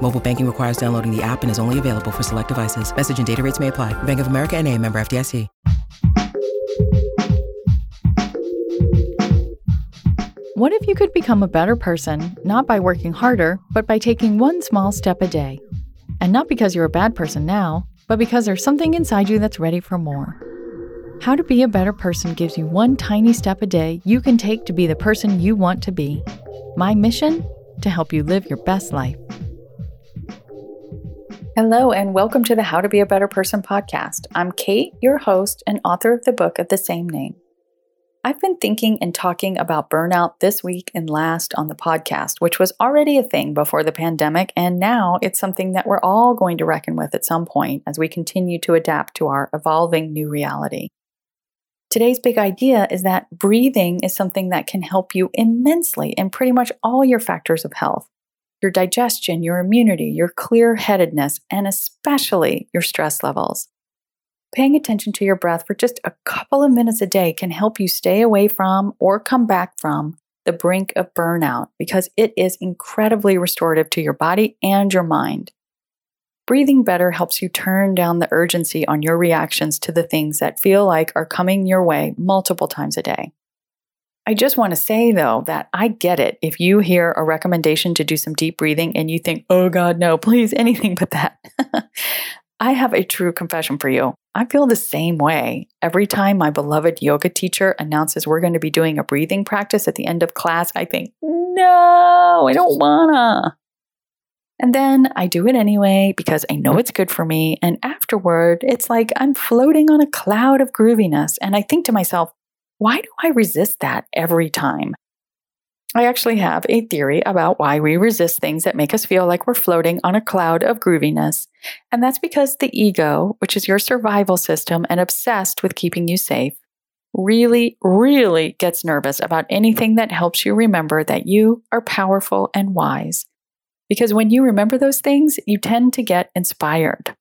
Mobile banking requires downloading the app and is only available for select devices. Message and data rates may apply. Bank of America and a member FDIC. What if you could become a better person, not by working harder, but by taking one small step a day? And not because you're a bad person now, but because there's something inside you that's ready for more. How to Be a Better Person gives you one tiny step a day you can take to be the person you want to be. My mission? To help you live your best life. Hello, and welcome to the How to Be a Better Person podcast. I'm Kate, your host and author of the book of the same name. I've been thinking and talking about burnout this week and last on the podcast, which was already a thing before the pandemic, and now it's something that we're all going to reckon with at some point as we continue to adapt to our evolving new reality. Today's big idea is that breathing is something that can help you immensely in pretty much all your factors of health your digestion, your immunity, your clear headedness, and especially your stress levels. Paying attention to your breath for just a couple of minutes a day can help you stay away from or come back from the brink of burnout because it is incredibly restorative to your body and your mind. Breathing better helps you turn down the urgency on your reactions to the things that feel like are coming your way multiple times a day. I just want to say, though, that I get it if you hear a recommendation to do some deep breathing and you think, oh God, no, please, anything but that. I have a true confession for you. I feel the same way. Every time my beloved yoga teacher announces we're going to be doing a breathing practice at the end of class, I think, no, I don't wanna. And then I do it anyway because I know it's good for me. And afterward, it's like I'm floating on a cloud of grooviness. And I think to myself, why do I resist that every time? I actually have a theory about why we resist things that make us feel like we're floating on a cloud of grooviness. And that's because the ego, which is your survival system and obsessed with keeping you safe, really, really gets nervous about anything that helps you remember that you are powerful and wise. Because when you remember those things, you tend to get inspired.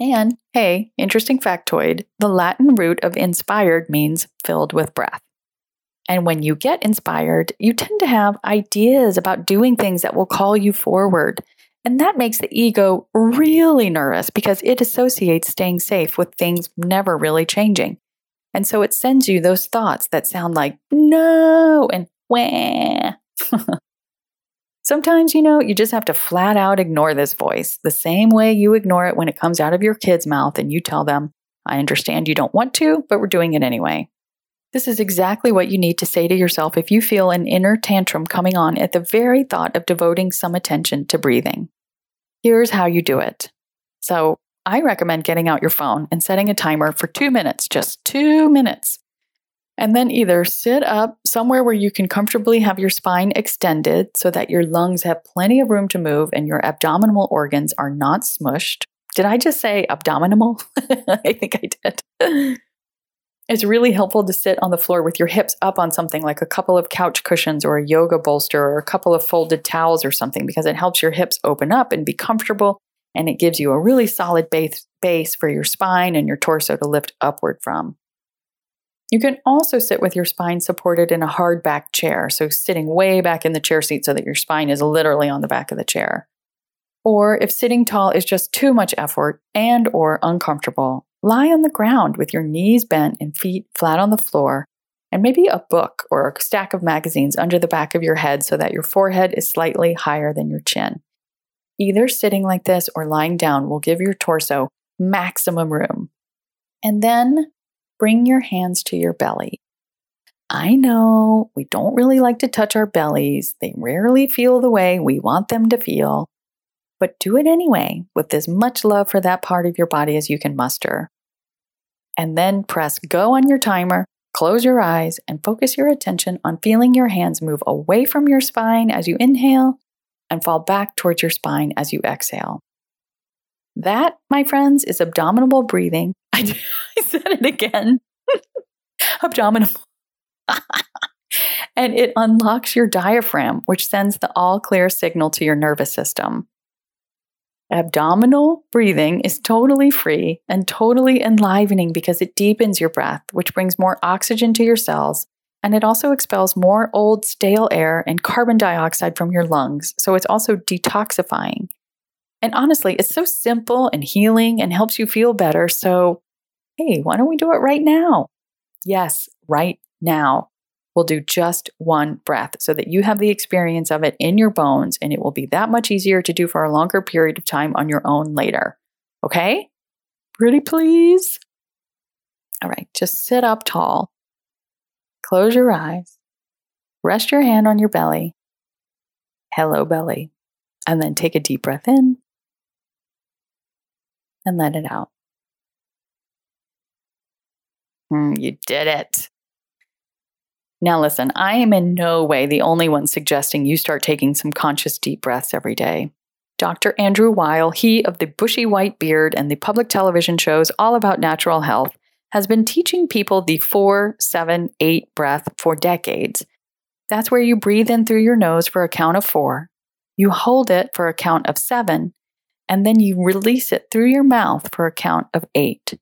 And hey, interesting factoid the Latin root of inspired means filled with breath. And when you get inspired, you tend to have ideas about doing things that will call you forward. And that makes the ego really nervous because it associates staying safe with things never really changing. And so it sends you those thoughts that sound like no and wah. Sometimes, you know, you just have to flat out ignore this voice, the same way you ignore it when it comes out of your kid's mouth and you tell them, I understand you don't want to, but we're doing it anyway. This is exactly what you need to say to yourself if you feel an inner tantrum coming on at the very thought of devoting some attention to breathing. Here's how you do it. So, I recommend getting out your phone and setting a timer for two minutes, just two minutes. And then either sit up somewhere where you can comfortably have your spine extended so that your lungs have plenty of room to move and your abdominal organs are not smushed. Did I just say abdominal? I think I did. It's really helpful to sit on the floor with your hips up on something like a couple of couch cushions or a yoga bolster or a couple of folded towels or something because it helps your hips open up and be comfortable and it gives you a really solid base, base for your spine and your torso to lift upward from. You can also sit with your spine supported in a hard back chair, so sitting way back in the chair seat so that your spine is literally on the back of the chair. Or if sitting tall is just too much effort and or uncomfortable, lie on the ground with your knees bent and feet flat on the floor, and maybe a book or a stack of magazines under the back of your head so that your forehead is slightly higher than your chin. Either sitting like this or lying down will give your torso maximum room. And then bring your hands to your belly. I know we don't really like to touch our bellies, they rarely feel the way we want them to feel, but do it anyway with as much love for that part of your body as you can muster. And then press go on your timer, close your eyes, and focus your attention on feeling your hands move away from your spine as you inhale and fall back towards your spine as you exhale. That, my friends, is abdominal breathing I, I said it again. Abdominal. and it unlocks your diaphragm, which sends the all clear signal to your nervous system. Abdominal breathing is totally free and totally enlivening because it deepens your breath, which brings more oxygen to your cells, and it also expels more old, stale air and carbon dioxide from your lungs. So it's also detoxifying. And honestly, it's so simple and healing and helps you feel better. So, hey, why don't we do it right now? Yes, right now. We'll do just one breath so that you have the experience of it in your bones, and it will be that much easier to do for a longer period of time on your own later. Okay? Pretty please? All right, just sit up tall. Close your eyes. Rest your hand on your belly. Hello, belly. And then take a deep breath in and let it out. Mm, you did it. Now, listen, I am in no way the only one suggesting you start taking some conscious deep breaths every day. Dr. Andrew Weil, he of the bushy white beard and the public television shows all about natural health, has been teaching people the four, seven, eight breath for decades. That's where you breathe in through your nose for a count of four, you hold it for a count of seven, and then you release it through your mouth for a count of eight.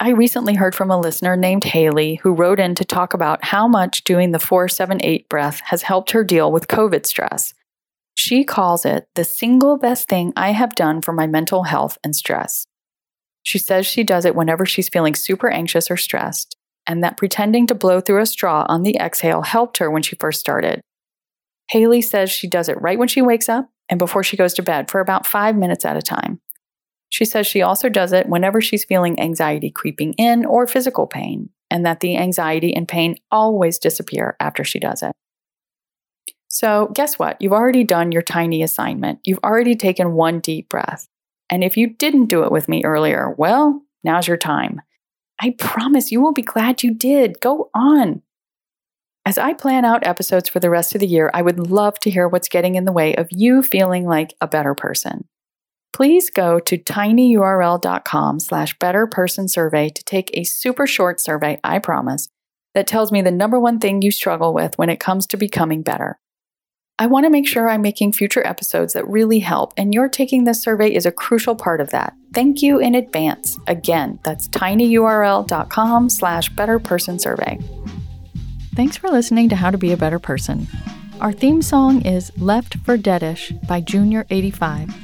I recently heard from a listener named Haley who wrote in to talk about how much doing the 478 breath has helped her deal with COVID stress. She calls it the single best thing I have done for my mental health and stress. She says she does it whenever she's feeling super anxious or stressed, and that pretending to blow through a straw on the exhale helped her when she first started. Haley says she does it right when she wakes up and before she goes to bed for about five minutes at a time. She says she also does it whenever she's feeling anxiety creeping in or physical pain, and that the anxiety and pain always disappear after she does it. So, guess what? You've already done your tiny assignment. You've already taken one deep breath. And if you didn't do it with me earlier, well, now's your time. I promise you will be glad you did. Go on. As I plan out episodes for the rest of the year, I would love to hear what's getting in the way of you feeling like a better person please go to tinyurl.com slash better person survey to take a super short survey, I promise, that tells me the number one thing you struggle with when it comes to becoming better. I want to make sure I'm making future episodes that really help, and your taking this survey is a crucial part of that. Thank you in advance. Again, that's tinyurl.com slash better person survey. Thanks for listening to How to Be a Better Person. Our theme song is Left for Deadish by Junior85.